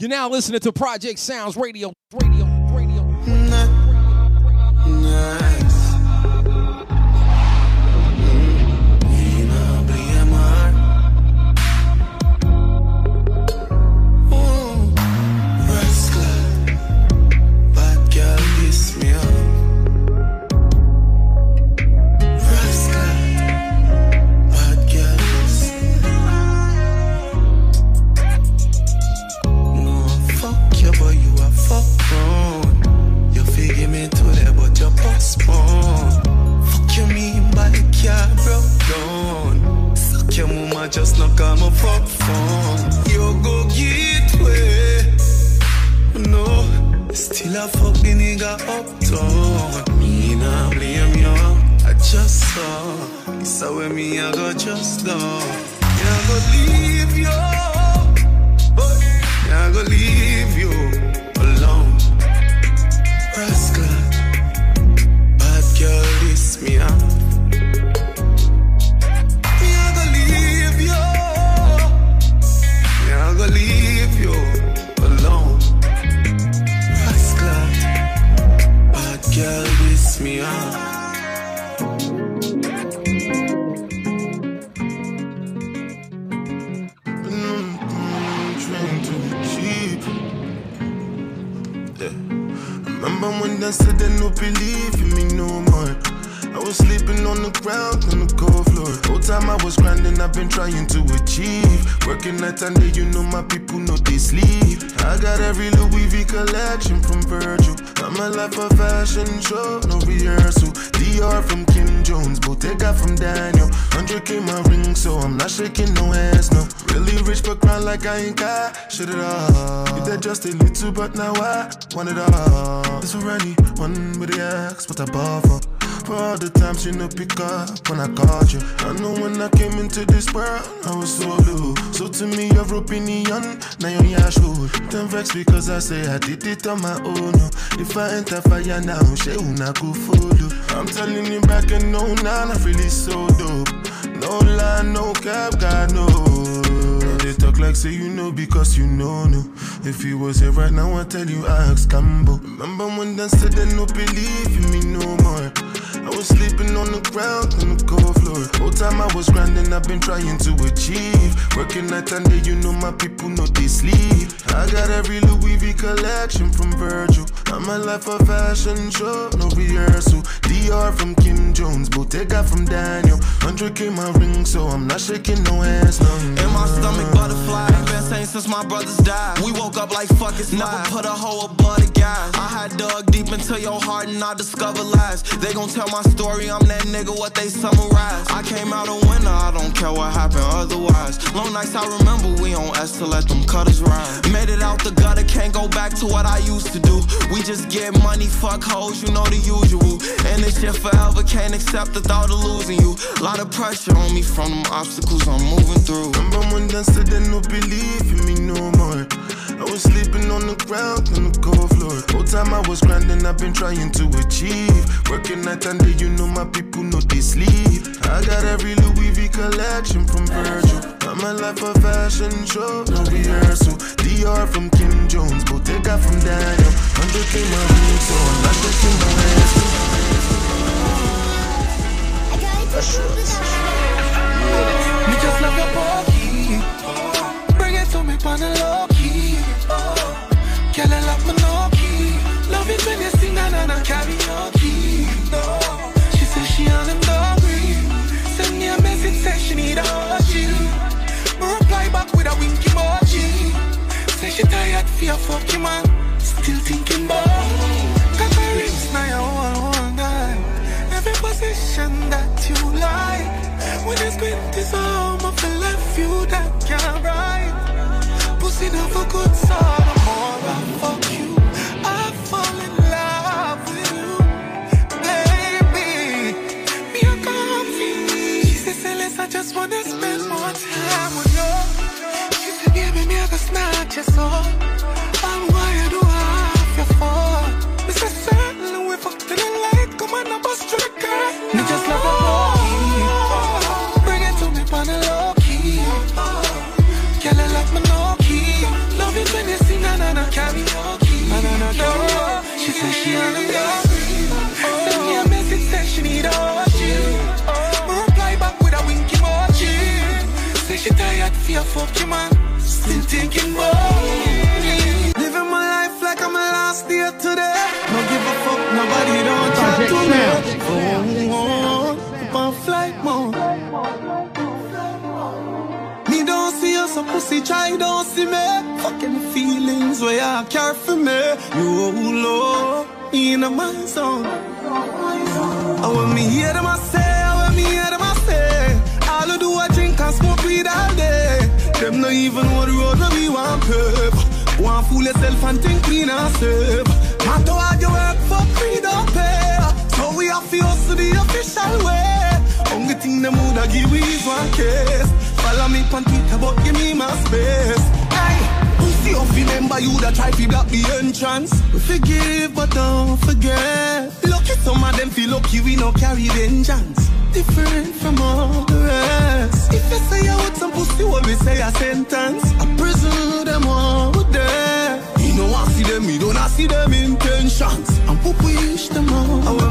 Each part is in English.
You're now listening to Project Sounds Radio, Radio, the nigga uptown. Me nah blame you. I just saw. So when me I go just know. Me I go leave you. But me I go leave you said they no believe in me no more. Was sleeping on the ground on the cold floor. Whole time I was grinding, I've been trying to achieve. Working night and day, you know my people know they sleep. I got every Louis V collection from Virgil. I'm a life of fashion show, no rehearsal. Dior from Kim Jones, Bottega from Daniel. 100k my ring, so I'm not shaking no hands, no. Really rich but grind like I ain't got shit at all. You did just a little, but now I want it all. This already one with the axe, what I bought for. For all the times you know pick up when I called you. I know when I came into this world, I was so blue. So to me, you're opinion, now your shoe. Don't vex because I say I did it on my own. Oh. If I enter fire now, she not go follow. I'm telling you back and no, nah, not really so dope. No lie, no cap, God no. They talk like say you know because you know no. If you was here right now, I tell you I ask Cambo. Remember when they said they no believe in me no more. I was sleeping on the ground on the cold floor. Whole time I was grinding, I've been trying to achieve. Working night and day, you know my people know they sleep. I got every Louis V collection from Virgil. I'm a life of fashion show, no rehearsal. Dior from Kim Jones, Bottega from Daniel. 100k my ring, so I'm not shaking no hands, no. In my stomach, butterfly. Been same since my brothers died. We woke up like fuck it's Never put a hoe above the guys. I had dug deep into your heart and I discovered lies. They gon' tell my story, I'm that nigga, what they summarize. I came out a winner, I don't care what happened otherwise. Long nights I remember, we on S to let them cutters ride. Made it out the gutter, can't go back to what I used to do. We just get money, fuck hoes, you know the usual. And this shit forever, can't accept the thought of losing you. Lot of pressure on me from them obstacles I'm moving through. Remember when they said they no believe in me no more. I was sleeping on the ground on the cold floor. Whole time I was grinding, I've been trying to achieve. Working night and day, you know my people know they sleep. I got every Louis V collection from Virgil. I'm a life of fashion show, no rehearsal. Dior from Kim Jones, Bottega from Daniel. 100k my ring, so I'm not shaking my hands. Me just love your body. Bring it to me on the low key. Girl, I love my no key. Love it when you sing and I karaoke. For your fucking man. Still thinking about. Got my rings now, you all, all night. Every position that you like. When it's been this home, I feel left you that can't ride. Pussy never good, so the more I fuck you, I fall in love with you, baby. Me a comfy. She said, Celeste, I just wanna spend more time with you. She said, baby, me a go snatch your soul. See try don't see me. Fucking feelings where you care for me. You low in a my zone. And when me hear them I say, when me hear them I say, all I do I drink and smoke weed all day. Them not even the road we want curve. Want fool yourself and think clean and serve. Matter how you work for free don't pay. So we have to hustle the official way. Only thing them woulda give is one case. Follow me on Twitter, but give me my space. Hey, pussy off, remember you that try to block the entrance. We forgive, but don't forget. Lucky some of them feel lucky we no carry vengeance. Different from all the rest. If you say you with some pussy, what we say a sentence. A prison them all with there. You know I see them, you don't I see them intentions. And we wish them all. I will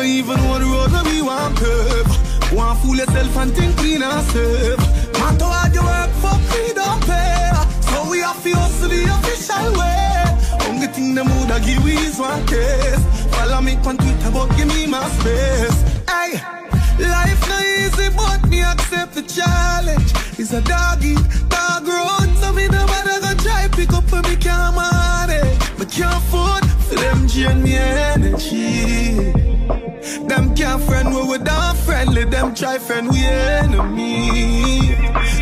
Not even one road where we want curve. Want fool yourself and think clean and serve. Matter how you work for free don't pay. So we have to hustle the official way. Only thing them woulda give we is one case. Follow me on Twitter, but give me my space. Hey, life not easy, but me accept the challenge. It's a doggy, dog road, so me no matter go try pick up when me can't manage. Me can't afford for them drain me energy. Them can't friend we with our friendly, them try friend we enemy.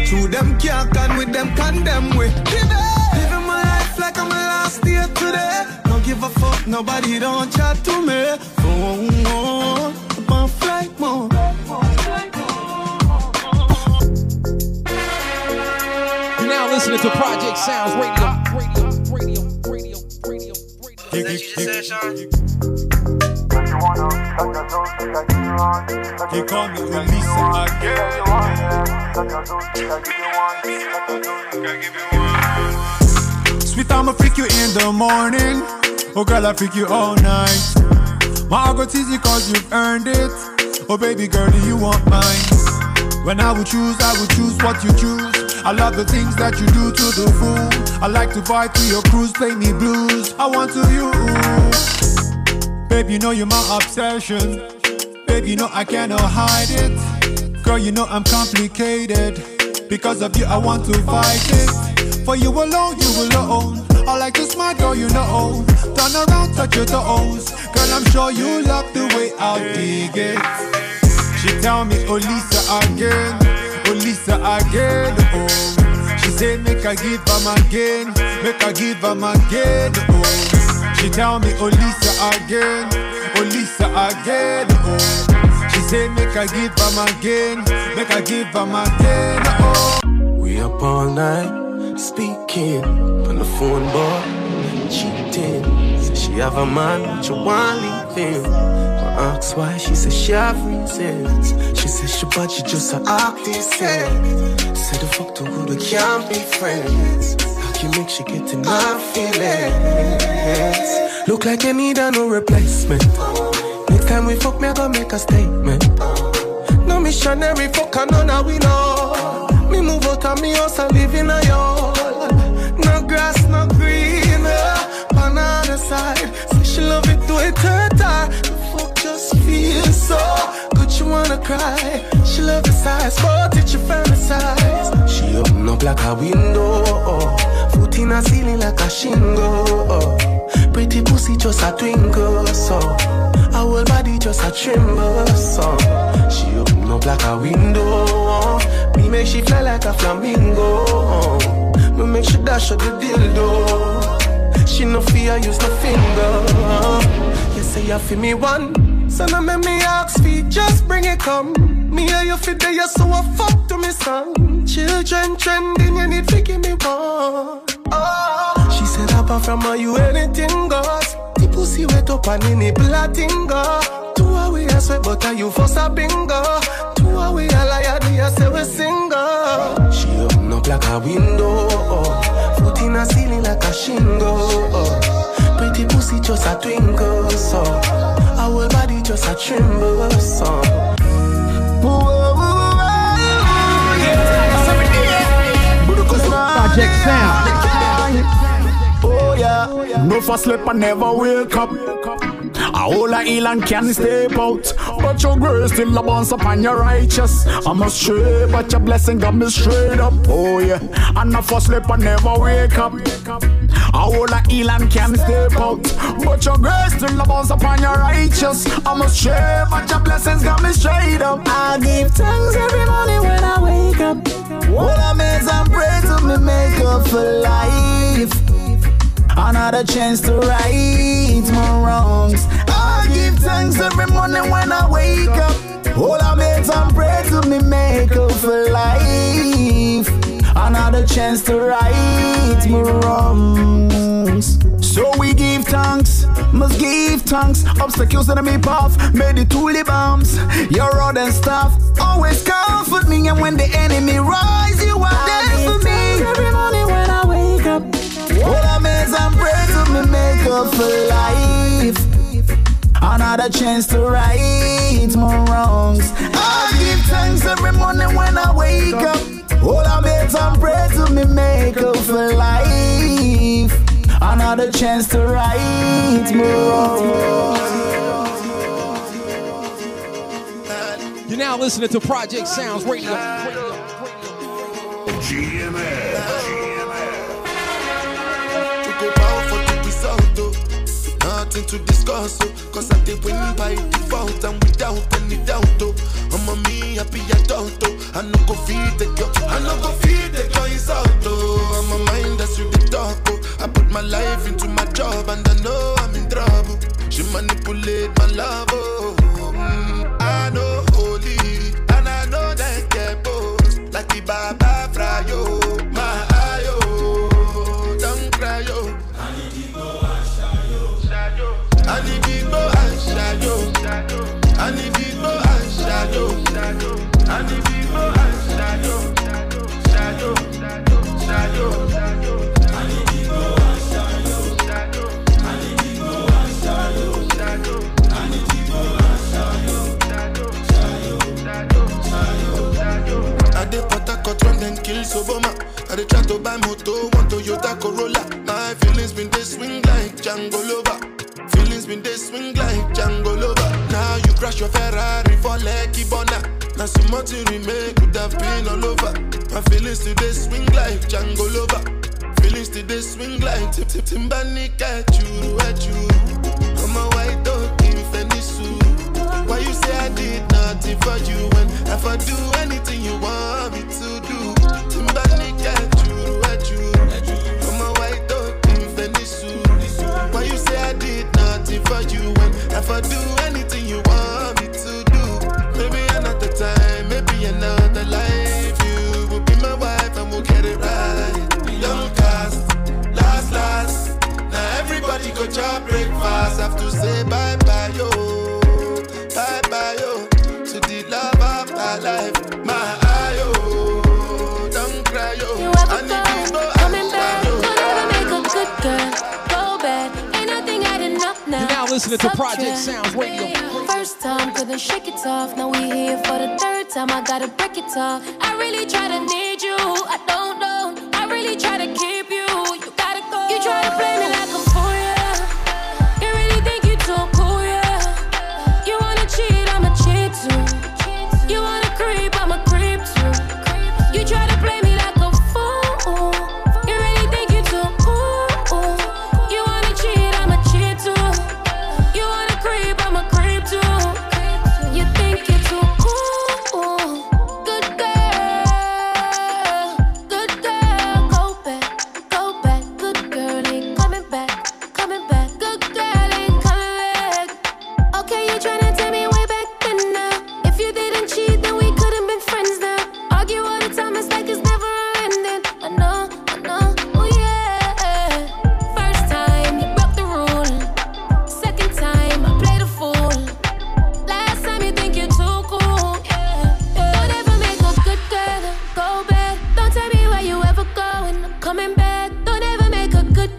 True, them can't con with them condemn we. Give it. Living my life like I'm my last day today. Don't give a fuck, nobody don't chat to me. Phone on, up on flight mode. Now listening to Project Sounds Radio. Radio, radio, radio, radio, radio. They call me Elisa again. Sweet, I'ma freak you in the morning. Oh, girl, I freak you all night. My heart go tease cause you've earned it. Oh, baby girl, do you want mine? When I would choose, I would choose what you choose. I love the things that you do to the fool. I like to vibe through your cruise, play me blues. I want to you. Babe, you know you're my obsession. Babe, you know I cannot hide it. Girl, you know I'm complicated. Because of you, I want to fight it. For you alone, you alone. I like to smile, girl, you know. Turn around, touch your toes. Girl, I'm sure you love the way I dig it. She tell me, oh Lisa again, oh Lisa again, oh. She say make I give them again, make I give them again, oh. She tell me, Olisa again, Olisa again, oh. She say make I give them again, make I give them again, oh. We up all night speaking on the phone, boy, cheating. Say she have a man, but you want leave him. I ask why, she said she have reasons. She said she but she just a act the same. Said the fuck to good, we can't be friends. How can make she get in my feelings? Look like you need a no replacement. Next time we fuck, me I gonna make a statement. No missionary fuck and none of we know. Me move out of me house and live in a yard. No grass, no green. uh, On the side, say she love it to it her. The fuck just feels so good. She wanna cry. She love the size, but it she fantasize. She open up like a window. Oh. In a ceiling like a shingle. oh. Pretty pussy just a twinkle. So her whole body just a tremble. So she open up like a window. Oh. Me make she fly like a flamingo. Oh. Me make she dash out the dildo. She no fear, use no finger. Oh. You say you feel me one, so now make me ask for just bring it come. Me and you fit there, so I fuck to me son. Children trending, you need to give me one. Oh. She said apart from her, you anything goes. The pussy wet up and in the platinga. Two away I sweat, but are you for a bingo? Two away I lie, I say we single. She open up like a window. Oh. Foot in a ceiling like a shingle. Oh. Pretty pussy just a twinkle, so our body just a tremble, so. Project Sound. No for sleep and never wake up. A whole of Elan can step out. But your grace still a bounce upon your righteous. I'm a straight, but your blessing got me straight up. Oh yeah, and no for sleep and never wake up. A whole of Elan can step out. But your grace still a bounce upon your righteous. I'm a straight, but your blessings got me straight up. I give thanks every morning when I wake up. All I make and pray to me make up for life. Another chance to right my wrongs. I give thanks every morning when I wake up. All I make and pray to me make up for life. Another chance to right my wrongs. So we give thanks, must give thanks. Obstacles in my path, made the tulip bombs. Your rod and staff always comfort me, and when the enemy rise, Another chance to right my wrongs. I give thanks every morning when I wake up. All I make and pray to me make up for life. Another chance to right my wrongs. You're now listening to Project Sounds Radio. To Nothing to discuss, oh. Cause I did win by default and without any doubt, oh. I'm a me happy adult, oh. I no go feed the girl, I no go feed the girl out, oh. I'm a mind that's with the talk, oh. I put my life into my job and I know I'm in trouble. She manipulate my love, oh. Mm, I know holy, and I know that get both. Like the Baba Frayo, my Shayo. Shayo. Shayo. Shayo. I dey Port Harcourt when them kill Soboma. I dey try to buy moto, one Toyota Corolla. My feelings been they swing like Django Lover. Feelings been they swing like Django Lover. Now you crash your Ferrari for Lucky Bona. Now some more to remake could have been all over. My feelings today swing like Django Lover. Feelings today swing like Tip Tip Timbani at you, at you. I'm a white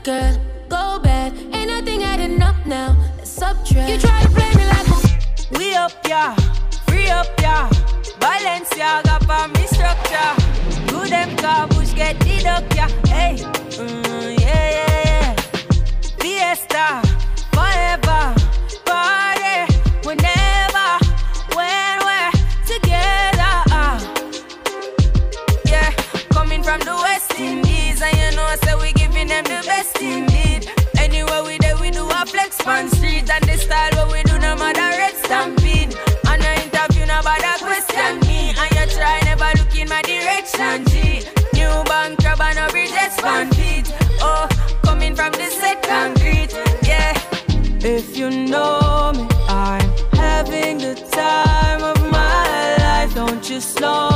girl, go bad. Ain't nothing adding up now. Let's subtract. You try to play me like a we up, yeah, free up, yeah. Balenciaga for me structure. Good them car, bush get deduct, yeah. Hey, mm, yeah, yeah, yeah. Fiesta, forever, party, whenever, when we're together. Yeah, coming from the West them the best indeed. Anywhere we there, we do a flex on street, and the style what we do, no matter red stampede. And I interview, nobody question me, and you try never look in my direction, G. New bank crab and a bridge, expand feet. Oh, coming from the set concrete, yeah. If you know me, I'm having the time of my life. Don't you slow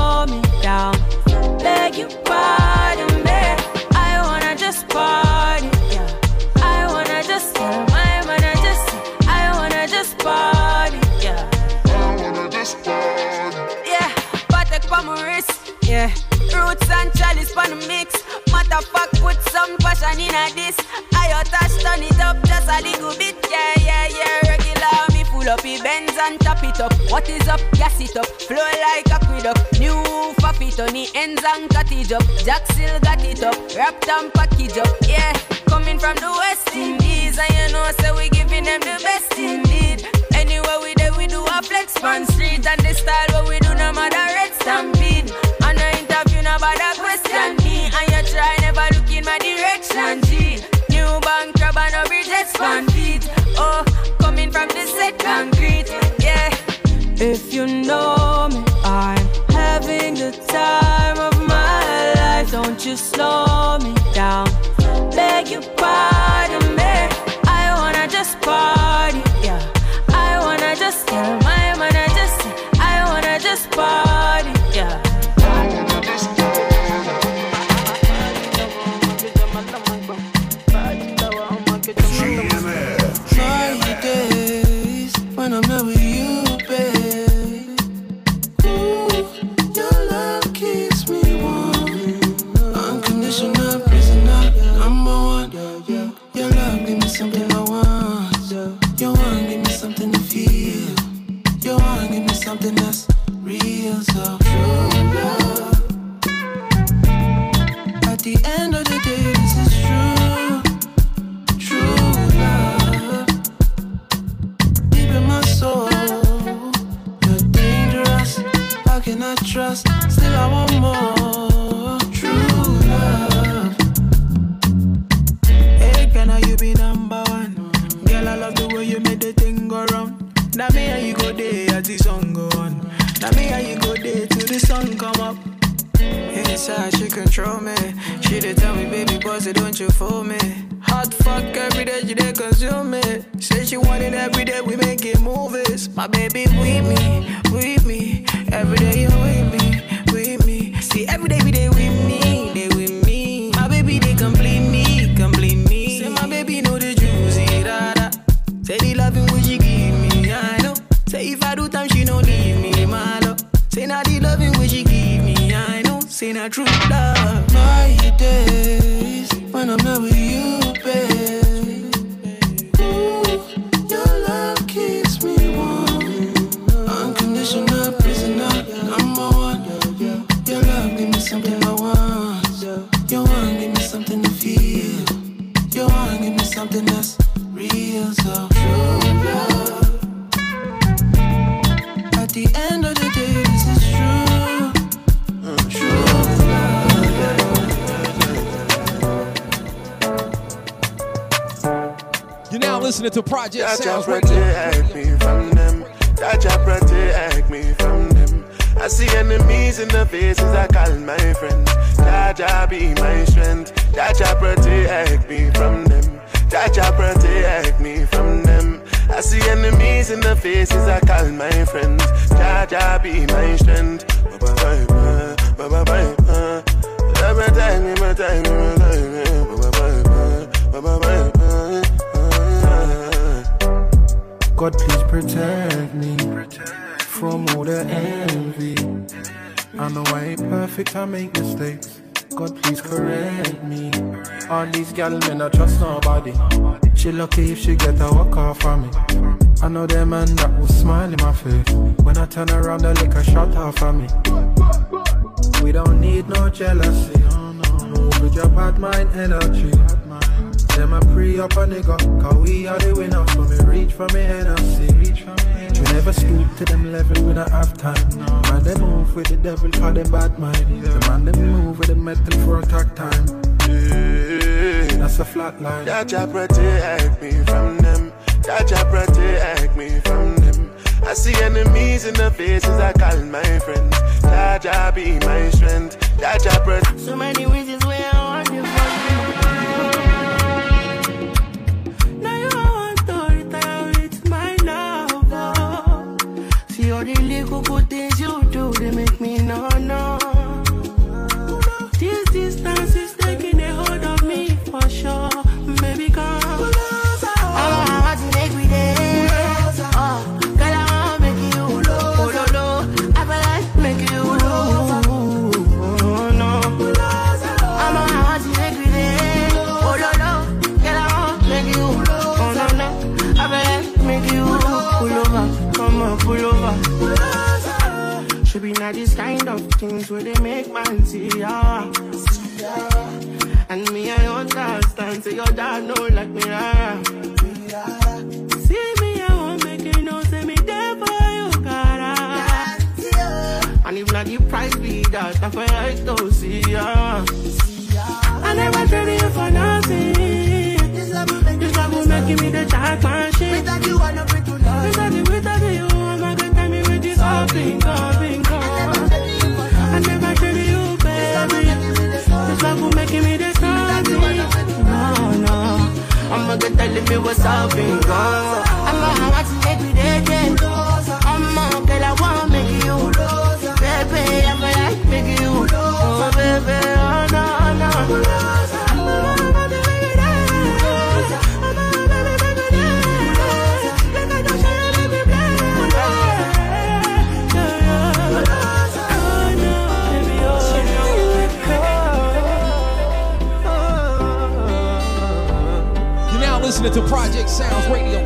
Matter fact, put some passion in a this. I touch, turn it up just a little bit, yeah, yeah, yeah. Regular, me full up, the Benz and top it up. What is up? Gas it up, flow like a aqueduct. New faffy on the ends and cottage up. Jack still got it up, wrapped and package up, yeah. Coming from the West Indies, and you know, say we giving them the best indeed. Anywhere we there, we do a flex on street and the style what we do, no matter red stampede. And I interview, nobody question bridge. Oh, coming from the set concrete, yeah. If you know I see enemies in the faces I call my friends. Jaja be my strength. Jaja protect. So many reasons where I want you from Now you want to retire with my love. See all the little good things you do, they make me no no. Not this kind of things where they make man see ya. And me, I understand. Say your dad know like me. ah. See me, I won't make you know. Say me there for you, cara. Ah. And if not the price be that, I feel like to see ya. I never traded you for nothing. This love will make me the jack machine. Without you, I know free to love. Without you, without you, I'm a good time with this all thing, you, baby. This love will make me the something. No, no. I'm a good telling me what's up, been gone. I'm a want to make me dead, dead. I'm a girl, I want to make you. Baby, I'm a like make you. Oh, baby, oh, no, no, listening to Project Sounds Radio.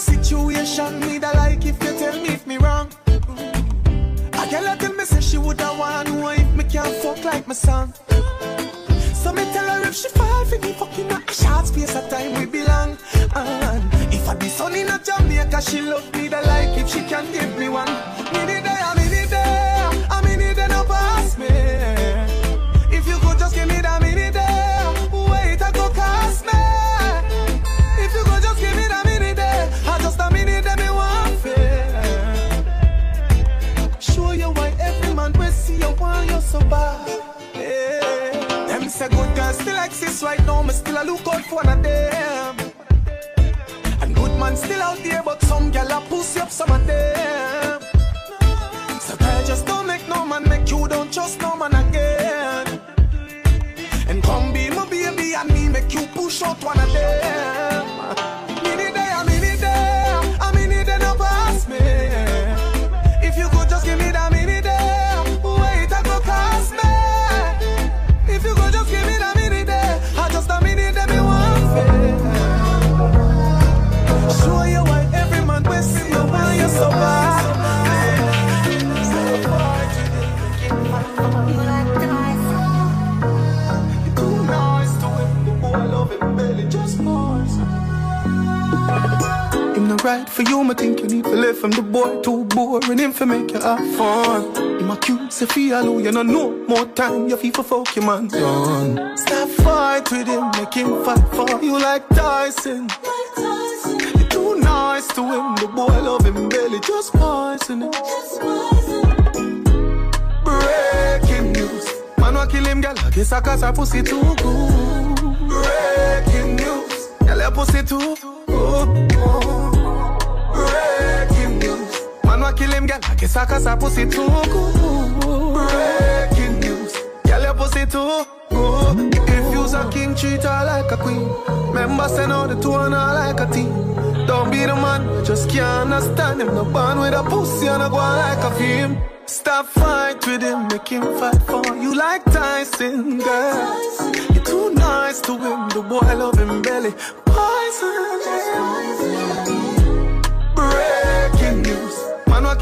Situation, like if you tell me if me wrong. A girl tell me say she woulda want me can fuck like my son. Jamaica, she love me da like if she can give up some of them. So girl, just don't make no man make you don't trust no man again. And come be my baby and me make you push out one of them. Right for you, me think you need to live from the boy too boring him for make you have fun. Him a cute, say feel you no know more time you feel for fuck your man done. Stop fight with him, make him fight for you like Tyson. You're too nice to him, the boy love him belly just poison it. Breaking news, man wa kill him, girl. I guess I cause her pussy too good. Breaking news, girl your pussy too good. Breaking kill him, girl. I guess I cause her pussy too. Breaking news, girl your pussy too good. If you's a king, treat her like a queen. Remember, send out the two and her like a team. Don't be the man, just can't understand him. No band with a pussy and a go like a film. Stop fight with him, make him fight for you like Tyson, girl. You're too nice to him, the boy love him belly. Poison.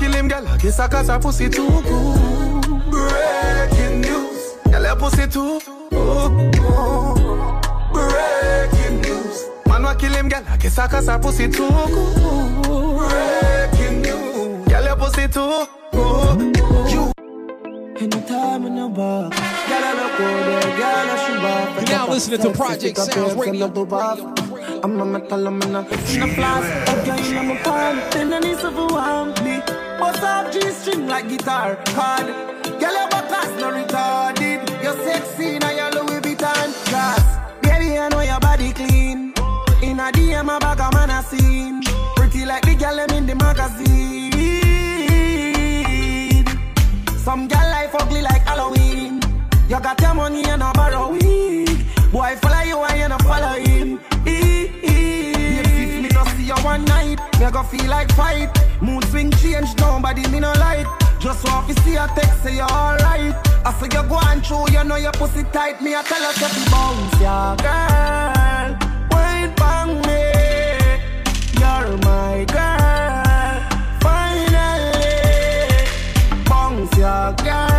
Kill him, girl. I guess I cause her pussy too good. Breaking news. Girl, her pussy too good. Breaking news. Man wa kill him, girl. I guess I cause her pussy too good. Breaking news. Girl, her pussy too good. You. Anytime in the bar, girl, I look good, girl, I should You're now listening to Project Sounds Radio. I'm a metal, I'm in a in a flask. Okay, I'm a pan. Then I need to want me. Bust off G string like guitar card. Girl, your back class no retarded. You're sexy now, you're Louis Vuitton class. Baby, I know your body clean. In a DM, a bag of man I seen. Pretty like the girl them in the magazine. Some girl life ugly like Halloween. You got your money and a borrow weed. Boy, follow you and you not follow him. Night, me go feel like fight. Mood swing change, nobody me no light. Just want to see a text say you're alright. I say you go on through, you know your pussy tight. Me I tell her to bounce, yeah, girl. Wait bang me, you're my girl. Finally, bounce, yeah, girl.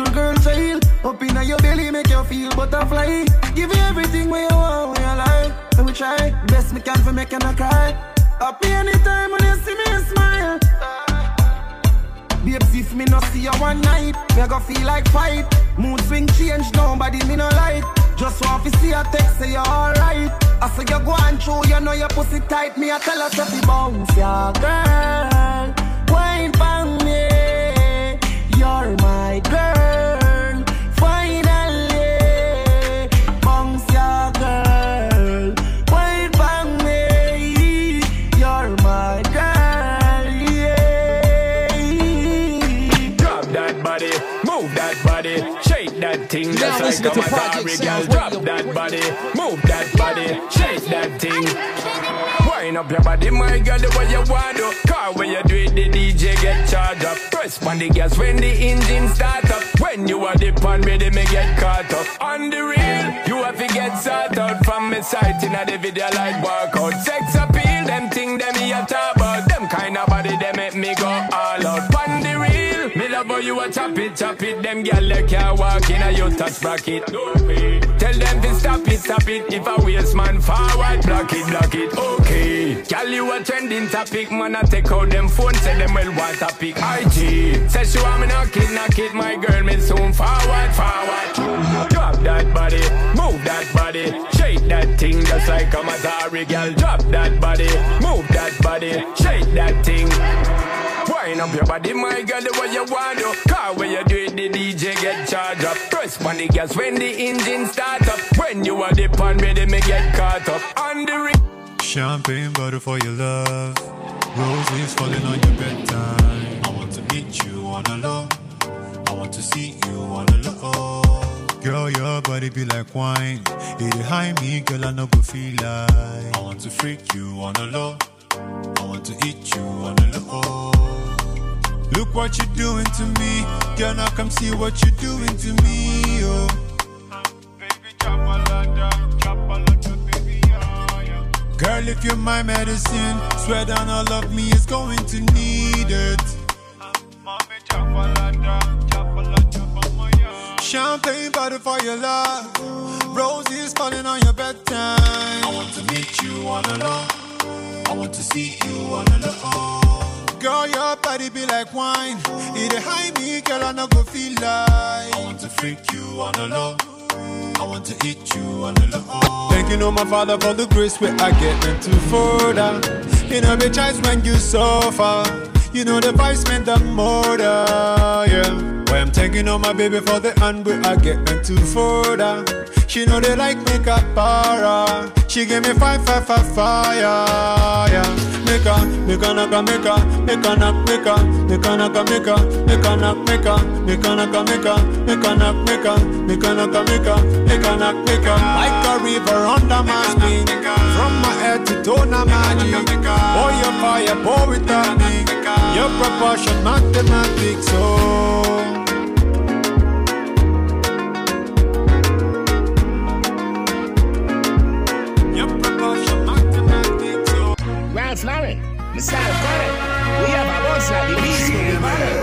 Little girl child. Up your belly, make you feel butterfly. Give you everything where you want, where you like. And we try, best me can for make you cry. Happy anytime when you see me smile. Babes, if me no see you one night, me go feel like fight. Mood swing change, nobody me no like. Just want to see a text say you alright. I say you go on through, you know your pussy tight. Me I tell her to be bounce, yeah, girl. Wine for me, you're my girl. Now listen to a Project Sounds girl. Drop that body, move that body, shake that thing. Wind up your body, my girl, the way you want to. Car when you do it, the DJ get charged up. Press on the gas when the engine start up. When you are pan ready, me get caught up. On the real, you have to get sort out from me sight in the video like workout. Sex appeal, them thing them here talk a chop it, chop it. Them gyal they can't walk in a you touch bracket. Tell them to stop it, stop it. If a waste man forward, block it, block it. Okay, gyal you a trending topic, man. I take out them phone, say them well want topic. IG, say she want me knock it, knock it. My girl, me soon forward, forward. Drop that body, move that body, shake that thing just like a Matari girl. Drop that body, move that body, shake that thing. Wind up your body, my girl, the way you want to. Car where you do it, the DJ get charged up. Press on the gas when the engine start up. When you are the pan ready, me get caught up. On the ring. Champagne bottle for your love. Roses falling on your bedtime. I want to meet you on a low. I want to see you on a low. Girl, your body be like wine. It high me, girl, I no go feel like. I want to freak you on a low. I want to eat you on a low. Look what you're doing to me. Girl, now come see what you're doing to me, oh. Girl, if you're my medicine, swear down all of me is going to need it. Champagne bottle for your love. Roses falling on your bedtime. I want to meet you on a low. I want to see you on a. Girl, your body be like wine. It a high me, girl, I no go feel like. I want to freak you on a low. I want to eat you on the low. Thank you, know my father, for the grace where I get them to further. You know, the chance when you suffer. You know, the vice meant the murder, yeah. Why I'm taking on my baby for the hand where I get them to further. She know they like make a para. She give me five, five, five, fire. Yeah. Make a, knock, a make a, make a knock, make a, make a knock, make a, make a knock, make a, make a knock, make a, make a knock, make a, make a knock, make a, make a knock, make a. Like a river under my skin, from my head to toe, na magic. Boy, your fire, it on me. Your proportion, mathematics, so. Lauren, Mr. Curry. We have a boss like the beast with the banner.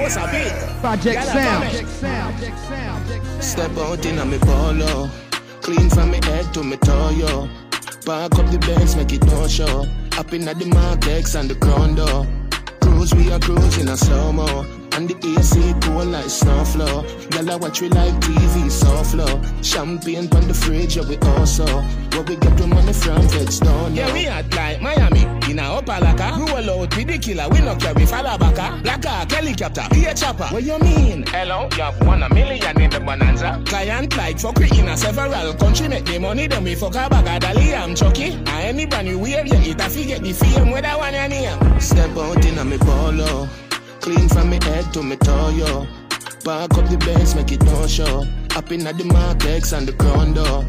What's a beat? Project Sound. Step out in a me polo. Clean from me head to me toe, yo. Park up the Benz, make it no show. Up in at the Mark and the crown door. Cruise, we are cruising a slow-mo. And the AC cool like snow flow. Girl, I watch we like TV, so flow. Champagne on the fridge, yeah, we also. Where we get the money from, feds don't. Yeah, we at like Miami, in a Opa-locka. Roll out with the killer, we no carry falabaka. Black Hawk, helicopter, be a chopper. What you mean? Hello, you have one a million in the bonanza. Client like we in a several country, make the money, then we fuck a bag of Dali, I'm chucky. I any brand new wave, you it a figure the fame, where that one your name. Step out in a me polo. Clean from me head to me toe, yo. Park up the Benz, make it no show. Up in at the Mark and the door.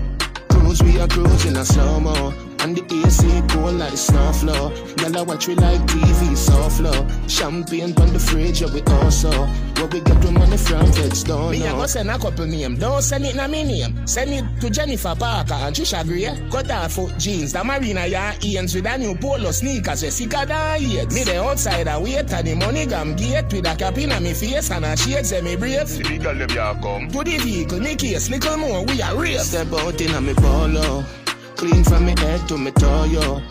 Cruise, we are cruising a slow-mo. And the AC cool like snow flow. Girl, I watch we like TV, so flow. Champagne on the fridge, yeah, we also. Where we get the money from, feds don't Me a know. go send a couple name, don't send it na me name. Send it to Jennifer Parker and Trisha Gray. Cut off foot jeans, the Marina ya ends with a new polo sneakers, we sicker than yet. Me the outside a wait and the money gam gate with a cap in a me face and a shades and me brave. The girl them ya come. To the vehicle, me case, little more, we are real. Step out in a me polo. Clean from me head to me toe, yo.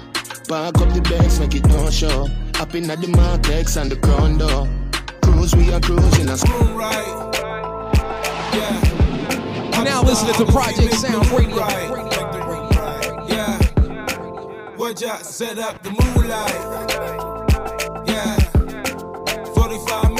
Park up the Benz, make it no show. Up in the Mark and the crown door. Cruise, we are cruising a You're now listening to Project Sound Radio. Yeah. What ya set up the moonlight? Yeah. 45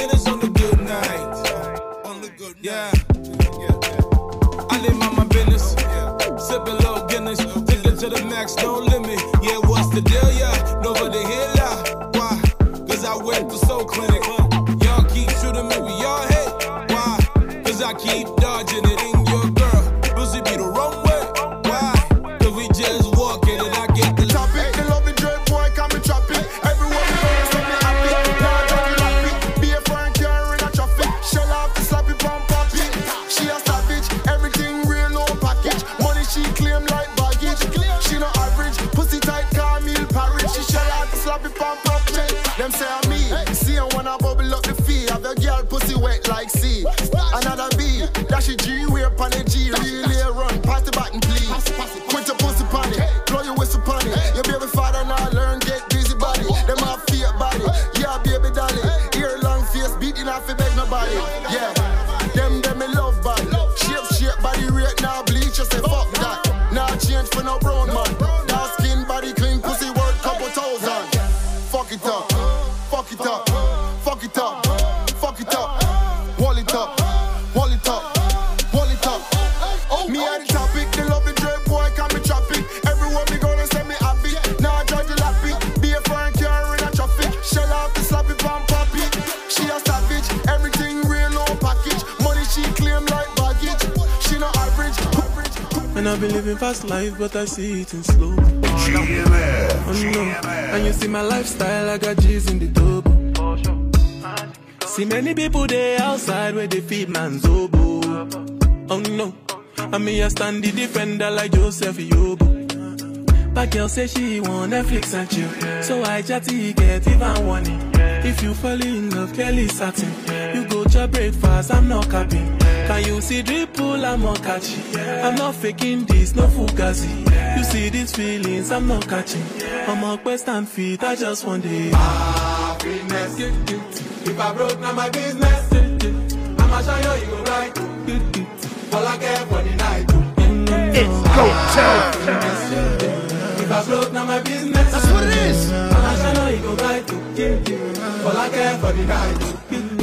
max, no limit. Yeah, what's the deal? Yeah. Nobody here And I've been living fast life, but I see it in slow. Oh no, and you see my lifestyle, I got G's in the double. See many people there outside where they feed man's oboe. Oh no, and me I stand the defender like Joseph Yobo. But girl say she want Netflix and chill, so I chatty get even warning. If you fall in love, Kelly satin. You go to breakfast, I'm not capping. Can you see dripple, I'm not catching. I'm not faking this, no fugazi. You see these feelings, I'm not catching. I'm a quest and feet, I just want it. Happiness. If I broke, now my business. I'ma show you, you go right. All I care for the night. It's go time. If I broke, now my business. That's what it is. I'ma show you, you go right. All I care for the night.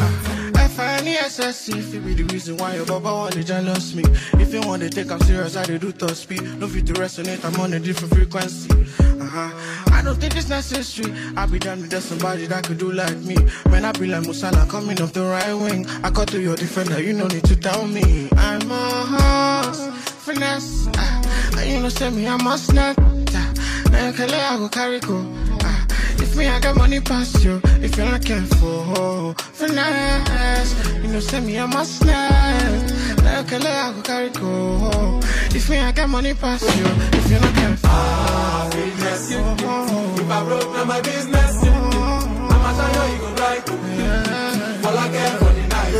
I finally necessary if it be the reason why your baba want to jealous me. If you want to take I'm serious, I do top speed. No fit to resonate, I'm on a different frequency. Uh-huh. I don't think it's necessary. I be down with somebody that could do like me. When I be like Musala coming off the right wing, I cut to your defender, you no need to tell me. I'm a horse, finesse. Uh, you know, say me, I'm a snap. Uh, now you can I go carry go. If me, I got money past you. If you're not careful, finesse. You know, say me, I'm a snap. Now you can let I go carry go. If me, I got money past you. If you're not careful. Ah, business, you. If I broke, now my business, you. I'ma tell you, you go right. All I care for the night.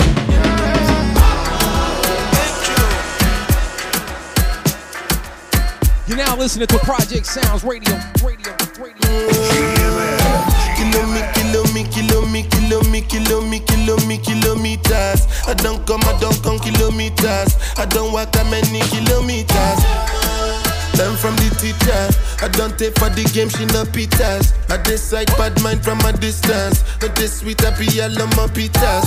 You're now listening to Project Sounds Radio. Radio. Kilo kilo me, kilo me, kilometers. I don't come, I don't come kilometers. I don't walk that many kilometers. Learn from the teacher. I don't take for the game, she no pitas. I decide bad mind from a distance. Not this sweet, I be all on my pitas.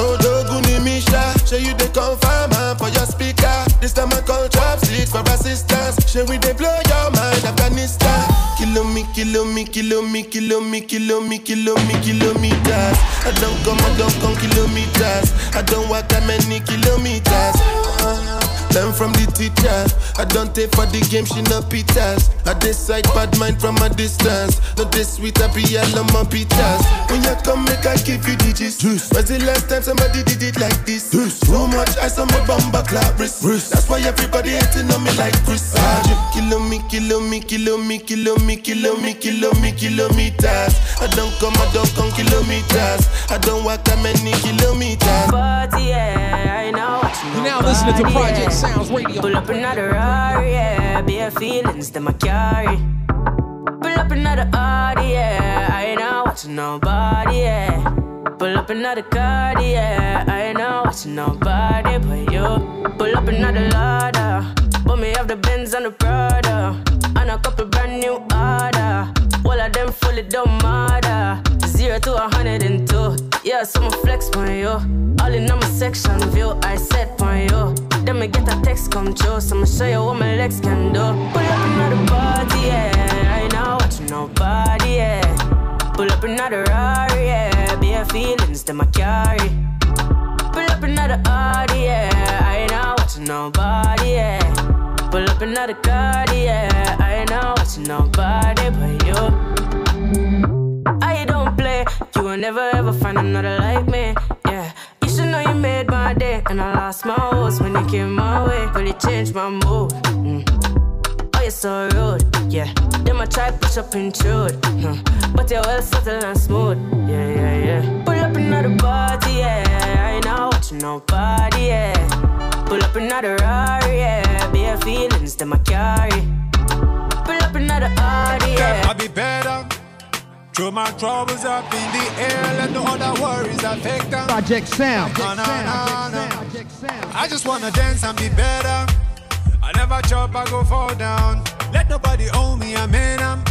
Oh, Doguni Misha, show you the confirm for your speaker. This time I call chopsticks for assistance. Show we they blow your mind, Afghanistan. Kilo me, kilo me, kilo me, kilo me, kilo me, kilo me, kilometers. I don't come, I don't come kilometers. I don't walk that many kilometers. Learn from the teacher. I don't take for the game, she no pitas. I decide bad mind from a distance. Not this sweet, I be all on my pitas. When you come, make I give you digits. When's the last time somebody did it like this? Too much ice on my bumper clap wrist. That's why everybody hating on me like Chris. Ah, Kilo me, kilo me, kilo me, kilo me, kilo me, kilo me, kilometers. I don't come, I don't come kilometers. I don't walk that many kilometers. But yeah, I know you know. You're now listening to but Project yeah. Sounds Radio. Pull up another Rari, yeah. Bare feelings that I carry. Pull up another Audi, yeah. I ain't not watching nobody, yeah. Pull up another card, yeah. I ain't not watching nobody but you. Pull up another ladder. Put me off the Benz and the Prada. And a couple brand new order. All of them fully don't matter. Zero to a hundred and two. Yeah, so I'ma flex on you. All in on my section view, I set on you. Then me get a text come true, so I'ma show you what my legs can do. Pull up another party, yeah. I ain't not watching nobody, yeah. Pull up another Rari, yeah. Bare feelings that I carry. Pull up another Audi, yeah. I ain't not watching nobody, yeah. Pull up another card, yeah. I ain't not watching nobody but you. I don't play, you will never ever find another like me, and I lost my horse when you came my way. Really changed my mood. Mm. Oh, you're so rude, yeah. Then I try push up intrude, huh. but you're well subtle and smooth, yeah, yeah, yeah. Pull up another party, yeah. I ain't not watching nobody, yeah. Pull up another Rari, yeah. Bare feelings that I carry. Pull up another Audi, yeah. I'll be better. Throw my troubles up in the air, let no other worries affect them. Project no. I just wanna dance and be better. I never chop, I go fall down. Let nobody own me, I'm in 'em.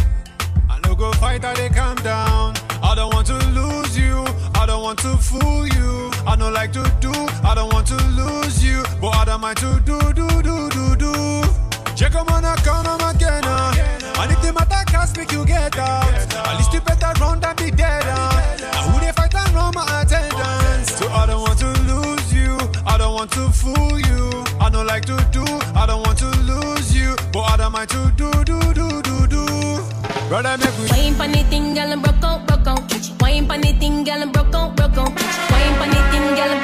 I no go fight, I they calm down. I don't want to lose you, I don't want to fool you. I don't like to do, I don't want to lose you. But I don't mind to do, do, do, do, do. Check on account, I'm again. Make you get out. At least you better run than be dead. And who they fight and run my attendance. So I don't want to lose you, I don't want to fool you. I don't like to do, I don't want to lose you. But I don't mind to do, do, do, do, do. Brother, make we Wine pon the thing, girl, and broke out, broke out. Wine pon the thing, girl, and broke out, broke out. Wine pon the thing, girl, and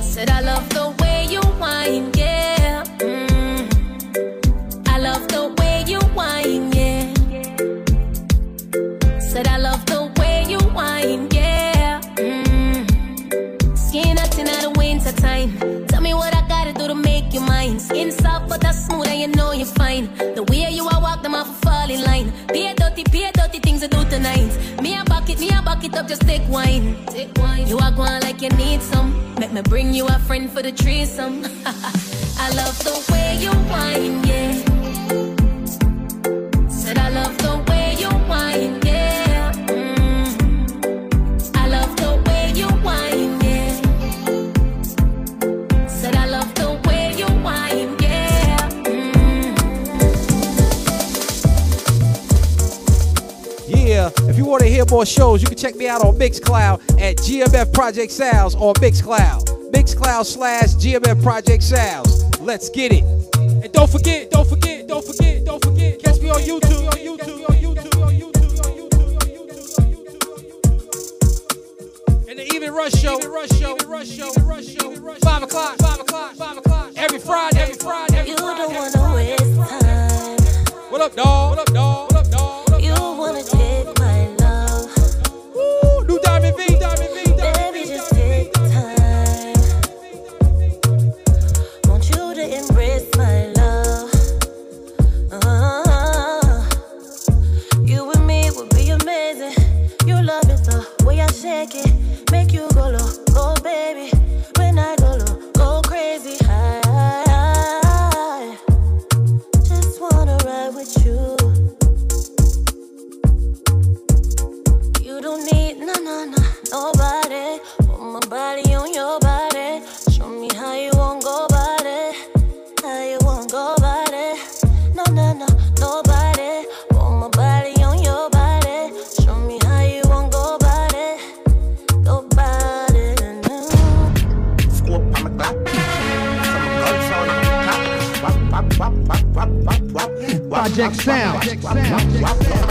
Said I love the way you whine, you need some. Make me bring you a friend for the threesome. I love the way you whine, yeah. More shows, you can check me out on Mixcloud at GMF Project Sounds on Mixcloud. Mixcloud slash GMF Project Sounds. Let's get it. And don't forget, don't forget, don't forget, don't forget. Catch me on YouTube, on YouTube, on YouTube, on YouTube, on YouTube. Your YouTube, and the Even Rush Show, Even Rush Show, Even Rush Show, Rush Show, five o'clock, five o'clock, five o'clock. Every Friday, every Friday, every You Friday. don't wanna waste time. What up, dog? What up, dog? What up, dog? Nobody. Put my body on your body. Show me how you want go body. How you want go body. No no no nobody. Put my body on your body. Show me how you want go. Go. Scope on my clock. Some guns on the Project Sound. Project Sound.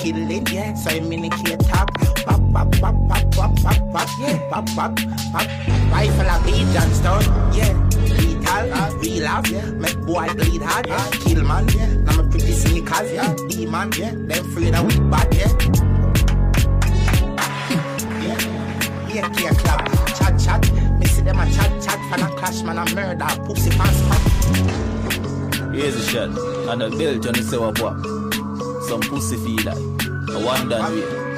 Kill it, yeah. So I'm in the key top. Wap, wap, wap, wap, wap, wap, wap, yeah. Wap, wap, wap. Rifle a beat, Johnstone, yeah. Lethal, real off, yeah. Make boy bleed hard, yeah. Kill man, yeah. Now my pretty sneakers, yeah. Demon, yeah. Them afraid of we bad, yeah. Yeah, yeah, club, chat, chat. Me see them a chat, chat, fan a clash, man a murder, pussy pants, spot. Here's a shot. And a belt on the sewer pop. Some pussy feel like. One done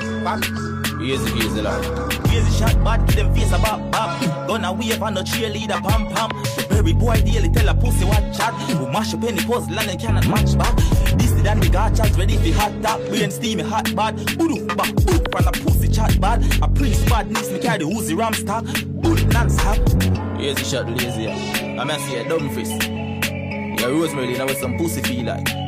the here's the. Crazy shot bad, give them face a bop bop. Gonna wave on the cheerleader pam pam. The berry boy daily tell a pussy what chat. Who mash up any puzzle and they cannot match back. This the dan the gachas ready for hot top. Brain steamy hot bad. Boodoo back boop from the pussy chat bad. A prince bad needs me carry the Uzi ram stock. Boot non-stop. Here's the shot lazy. I'm gonna see a dumb fist. Yeah, Rosemary, now with some pussy feel like.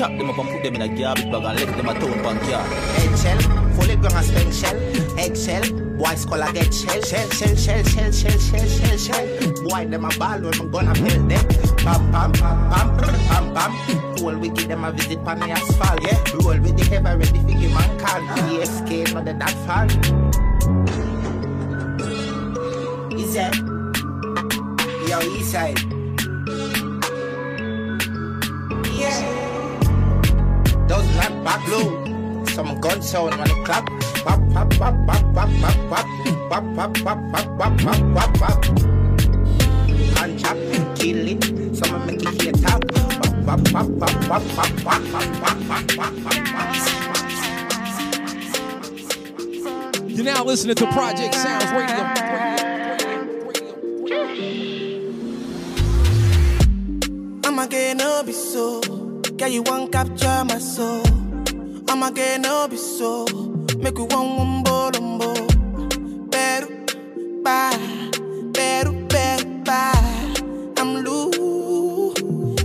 Chop them up and put them in a garbage bag and let them a town punk yard. Eggshell, fully grown and spend shell. Eggshell, boy a get shell, shell, shell, shell, shell, shell, shell, shell, shell. Boy them a ball when I'm gonna build them. Pam, pam, pam, pam, pam, pam. Roll we give them a visit on the asphalt, yeah. Roll with the ever ready for give man call. Not the that fall. Is that? Yo, east Those not back low. Some gun sound on the clock. Wap, wap, wap, wap, wap, wap, wap. Wap, wap, wap, wap, wap, wap, wap, wap. Contract, kill it. Someone make it hear top. Wap, wap, wap, wap, wap, wap, wap, wap, wap, wap, wap, wap, wap. You're now listening to Project Sounds Radio. I'ma get no be so. Girl, you won't capture my soul. I'ma get no be so. Make you one one bolombo. Better, bye. Better, better, bye. I'm loose.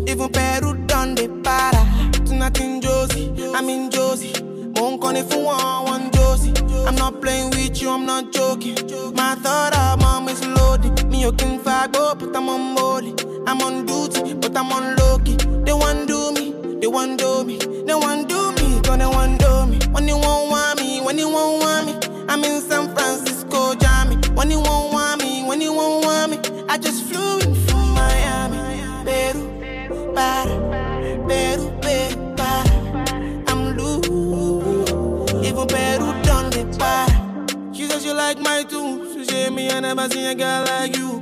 Even Peru done the para. Tonight in Josie, I'm in Josie. Won't call it for one, one Josie. I'm not playing with you, I'm not joking. My thought of mom is loaded. Me, you can fight, but I'm on molly. I'm on duty, but I'm on low key. They want do they do me, they want do me, they want do me. When you won't want me, when you won't want me, I'm in San Francisco, Jammy. When you won't want me, when you won't want me, I just flew in from Miami, Peru, para, Peru, Peru, para. I'm loose, even Peru done the para. She said she like my tunes, she say me I never seen a girl like you.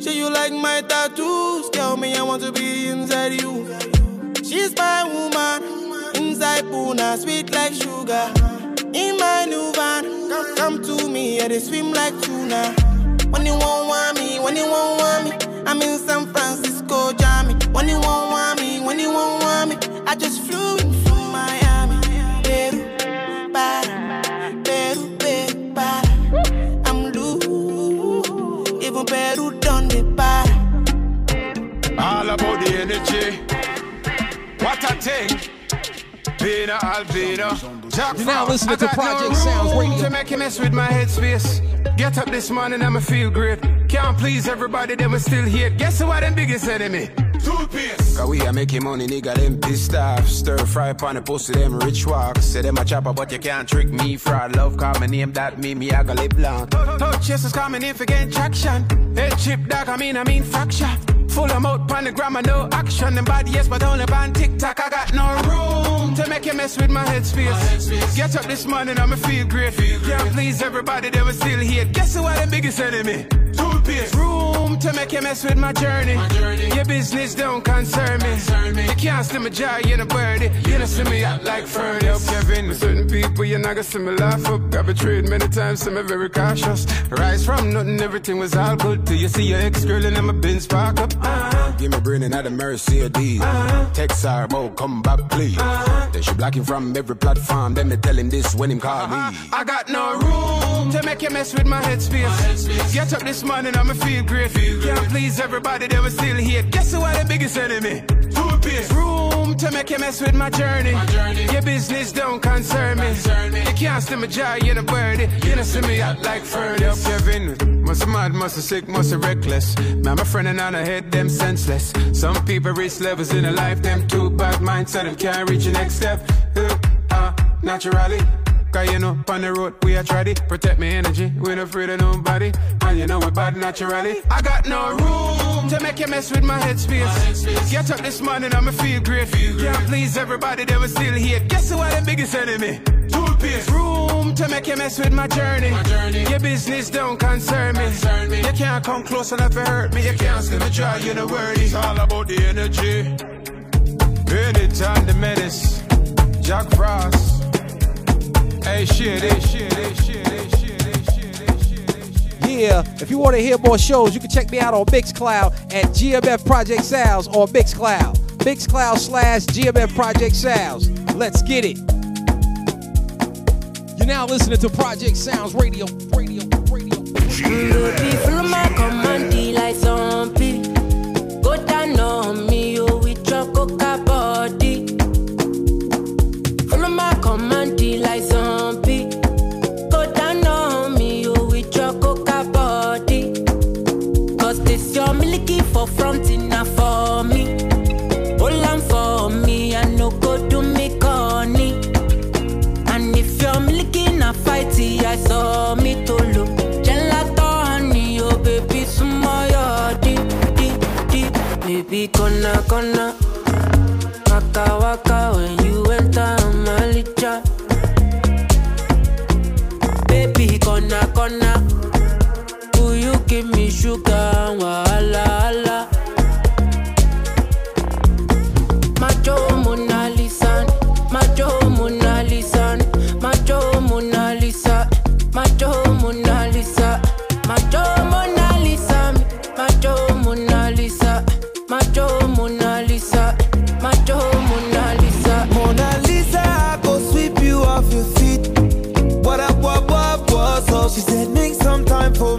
Say you like my tattoos, tell me I want to be inside you. She's my woman, inside Puna, sweet like sugar. In my new van, come, come to me, yeah, they swim like tuna. When you won't want me, when you won't want me, I'm in San Francisco, Jammy. When you won't want me, when you won't want me, I just flew Vina Alvina. Jack You're now Frost. listening I to got Project no Sounds room Radio. To make you mess with my headspace. Get up this morning, I'ma feel great. Can't please everybody, them we still here. Guess who are them biggest enemy? Toothpaste. Cause we are making money, nigga, them pissed off. Stir fry pan the pussy, them rich walk. Say them a chopper, but you can't trick me. Fraud love, call my name, that me, me, I got lip long. Touch chasers coming in for gain traction. Head chip dog, I mean, I mean fracture. Full of mouth, pan the grammar, no action. Them body, yes, but only on TikTok. I got no room to make you mess with my headspace. Get up this morning, I'ma feel great. Can't please everybody, they were still here. Guess who are the biggest enemy? Toothpaste. Room to make you mess with my journey. Your business don't concern me. Concern me. You can't steal my joy, you're a birdie. You don't see me out like furnace. Yo, Kevin, with certain people, you're not gonna see me laugh up. Got betrayed many times, so I'm very cautious. Rise from nothing, everything was all good. Till you see your ex girl and I'm a bin spark up. Uh-huh. Give me brain and the mercy of D. Uh-huh. Text her, about come back, please. Uh-huh. Then she block him from every platform. Then they tell him this when him call me. I got no room to make you mess with my headspace. Get up this morning, I'ma feel great. Can't please everybody, they were still here. Guess who are the biggest enemy? Toothpaste. Room to make you mess with my journey. Your business don't concern me. You can't steal my joy, you're a birdie. You don't see me out like furnace. Yo, Kevin, must mad, must sick, must reckless. Man, my friend and I head them senseless. Some people reach levels in a life, them too bad minds, so them can't reach the next step. Uh, uh, naturally. Cause you know, on the road, we are try it. Protect my energy, we not afraid of nobody. And you know, we bad naturally. I got no room to make you mess with my headspace. Get up this morning, I'ma feel great. Can't please everybody, they were still here. Guess who are the biggest enemy? Toothpaste. Room to make you mess with my journey. Your business don't concern me. You can't come close enough to hurt me. You can't steal my joy, you're not worthy. It's all about the energy. Anytime the menace. Jack Frost. Hey shit, hey shit, hey shit, hey shit, hey shit. Yeah, if you want to hear more shows, you can check me out on Mixcloud at GMF Project Sounds or Mixcloud. Mixcloud slash GMF Project Sounds. Let's get it. You're now listening to Project Sounds Radio. Radio. Baby, follow my command, like zombie. Baby, gonna gonna waka waka She said, make some time for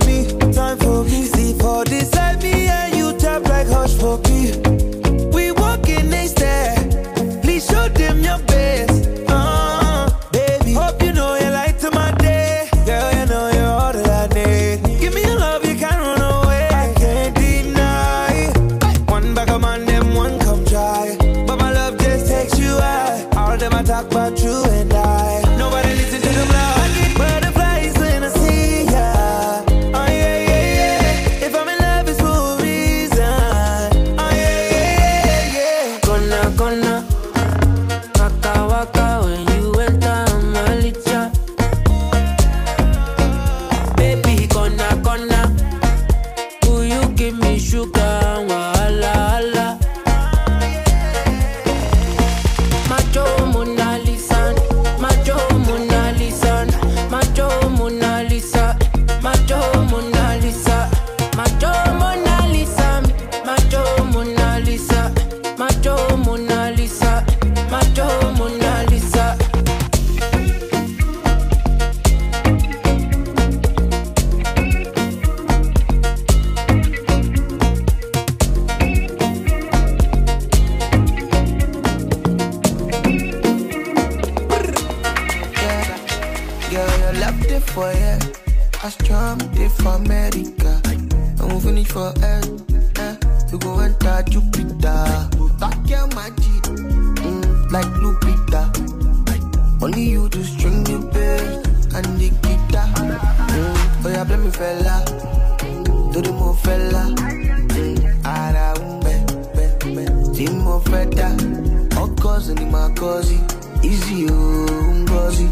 All cousin my cousin. Easy, oh, um, ngozi.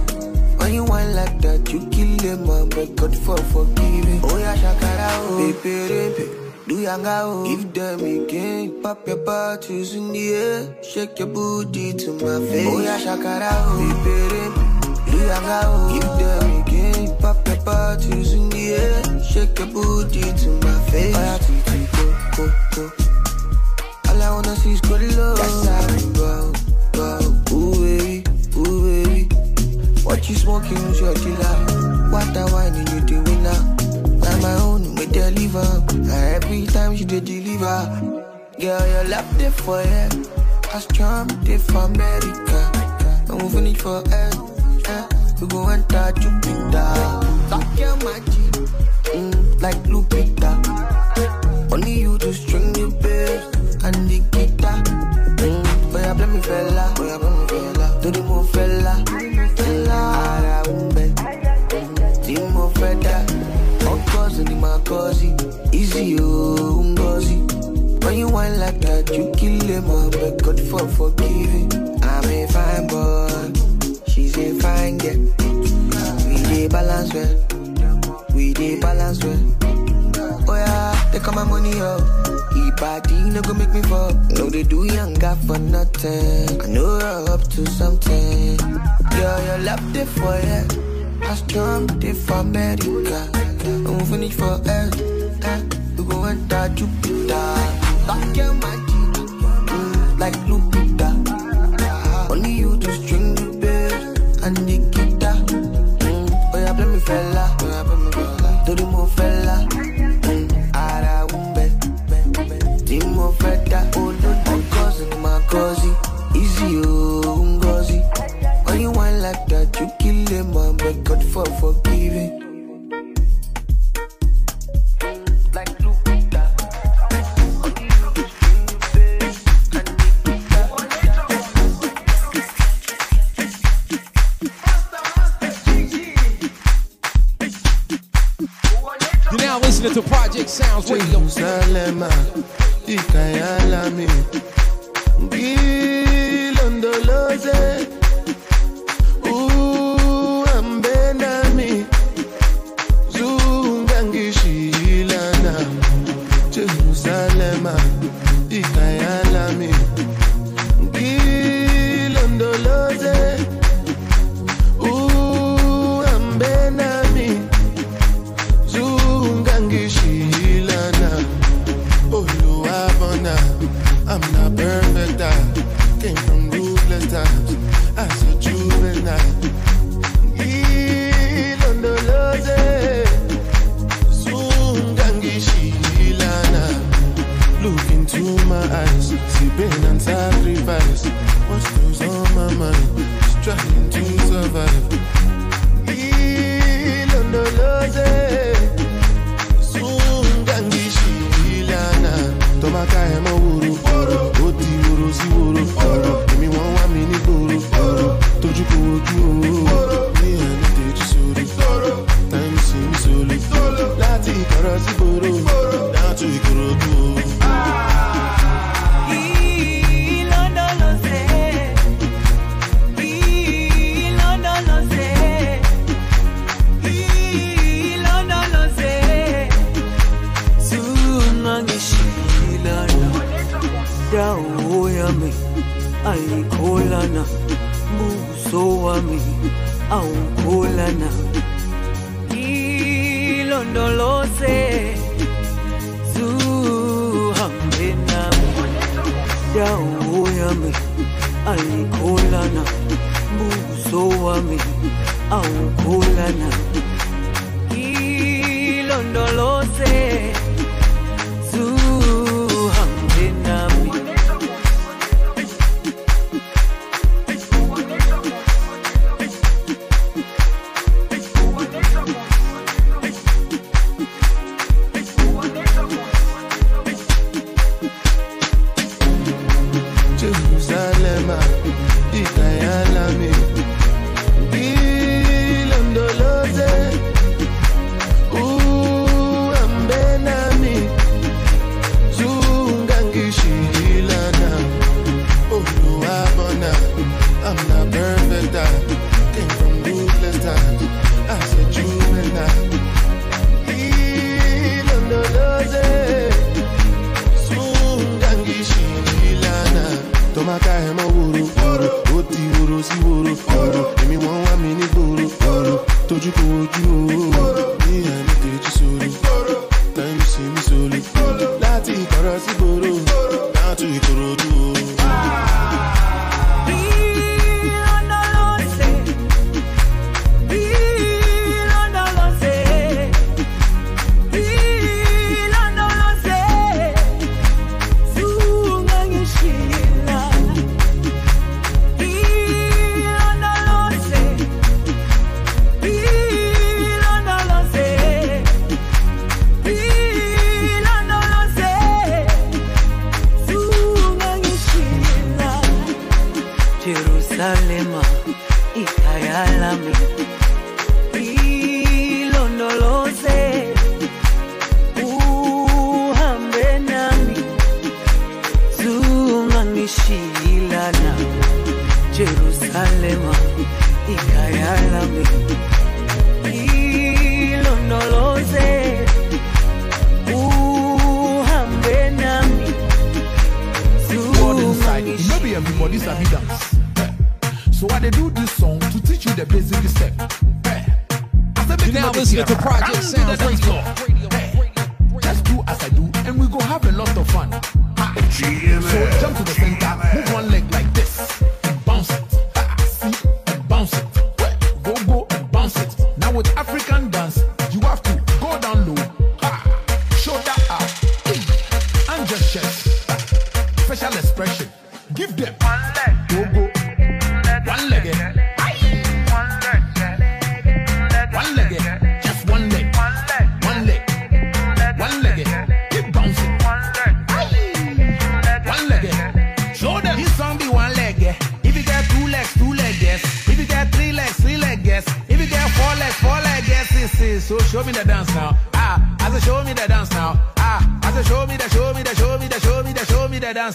When you whine like that, you kill them, man. But God for forgiving. Oh yeah, shakara, oh. Pepe. Do yanga, oh. Give them again. Pop your parties in the air. Shake your booty to my face. Oh yeah, shakara, oh. Pepe. Do yanga, oh. Give them again. Pop your parties in the air. Shake your booty to my face. Oh yeah, go, go, go. All I wanna see is good love. That's how you smoking is your killer. What the wine and you doing now? Now my own, we deliver. And every time she did deliver. Girl, your love there for I Astrom, there for America. I'm moving it for air. Eh. We go enter Jupiter. Talk your magic. Mm, like Lupita. You whine like that, you kill them all. But God for forgiving. I'm a fine boy. She's a fine girl. We dey balance well. We dey balance well. Oh yeah, they call my money up. He body no go make me fall. No, they do young guy for nothing. I know you're up to something. Girl, your love there for ya. Astrom there for America. I'm moving for air. Eh. We go enter Jupiter. Like Lupita.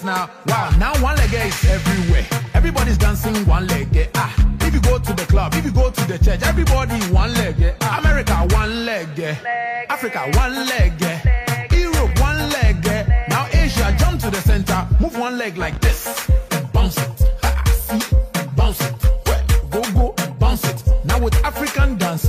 dance now. Wow, now one leg is everywhere. Everybody's dancing one leg. Ah, if you go to the club, if you go to the church, everybody one leg. Ah. America one leg. Africa one leg. Europe one leg. Now Asia jump to the center, move one leg like this bounce it. Ha, see, bounce it. Go go bounce it. Now with African dance.